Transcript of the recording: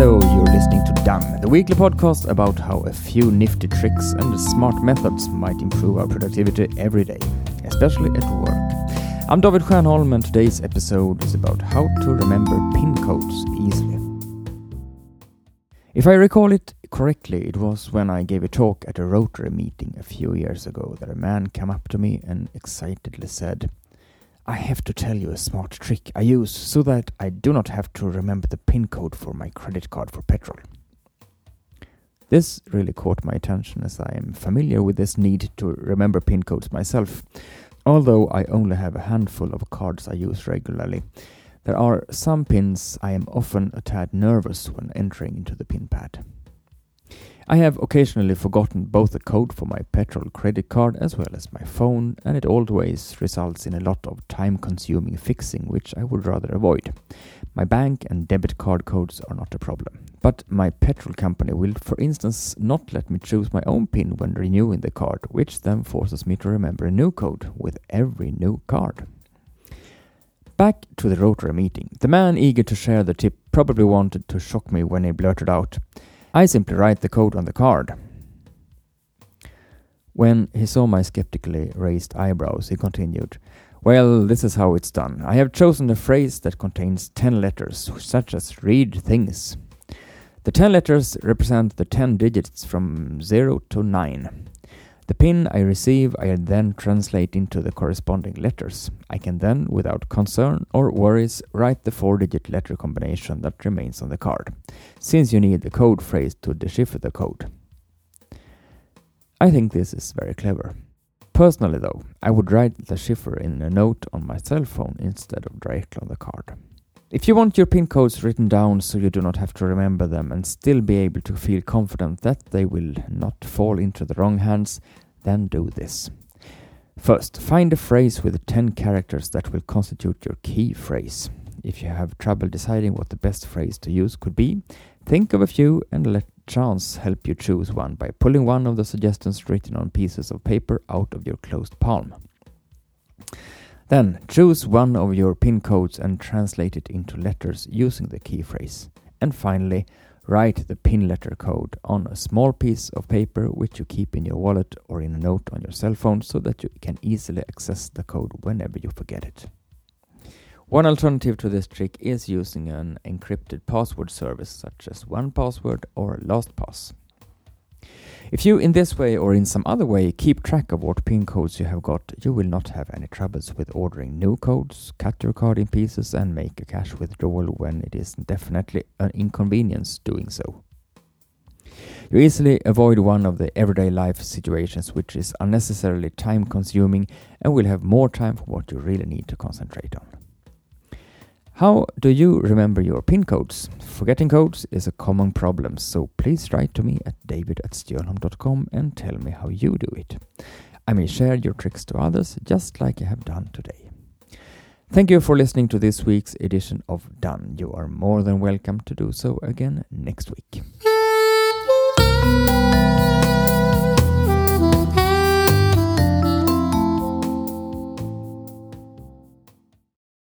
Hello, you're listening to Done, the weekly podcast about how a few nifty tricks and smart methods might improve our productivity every day, especially at work. I'm David Stjernholm, and today's episode is about how to remember PIN codes easily. If I recall it correctly, it was when I gave a talk at a Rotary meeting a few years ago that a man came up to me and excitedly said, I have to tell you a smart trick I use so that I do not have to remember the PIN code for my credit card for petrol. This really caught my attention as I am familiar with this need to remember PIN codes myself. Although I only have a handful of cards I use regularly, there are some pins I am often a tad nervous when entering into the PIN pad. I have occasionally forgotten both the code for my petrol credit card as well as my phone, and it always results in a lot of time consuming fixing, which I would rather avoid. My bank and debit card codes are not a problem. But my petrol company will, for instance, not let me choose my own PIN when renewing the card, which then forces me to remember a new code with every new card. Back to the Rotary meeting. The man eager to share the tip probably wanted to shock me when he blurted out, I simply write the code on the card. When he saw my skeptically raised eyebrows, he continued, Well, this is how it's done. I have chosen a phrase that contains 10 letters, such as read things. The 10 letters represent the 10 digits from 0 to 9. The pin I receive I then translate into the corresponding letters. I can then, without concern or worries, write the four digit letter combination that remains on the card, since you need the code phrase to decipher the code. I think this is very clever. Personally, though, I would write the cipher in a note on my cell phone instead of directly on the card. If you want your PIN codes written down so you do not have to remember them and still be able to feel confident that they will not fall into the wrong hands, then do this. First, find a phrase with 10 characters that will constitute your key phrase. If you have trouble deciding what the best phrase to use could be, think of a few and let chance help you choose one by pulling one of the suggestions written on pieces of paper out of your closed palm. Then choose one of your PIN codes and translate it into letters using the key phrase. And finally, write the PIN letter code on a small piece of paper which you keep in your wallet or in a note on your cell phone so that you can easily access the code whenever you forget it. One alternative to this trick is using an encrypted password service such as 1Password or LastPass. If you, in this way or in some other way, keep track of what PIN codes you have got, you will not have any troubles with ordering new codes, cut your card in pieces, and make a cash withdrawal when it is definitely an inconvenience doing so. You easily avoid one of the everyday life situations which is unnecessarily time consuming and will have more time for what you really need to concentrate on. How do you remember your PIN codes? Forgetting codes is a common problem, so please write to me at david at stjernholm.com and tell me how you do it. I may share your tricks to others just like I have done today. Thank you for listening to this week's edition of Done. You are more than welcome to do so again next week.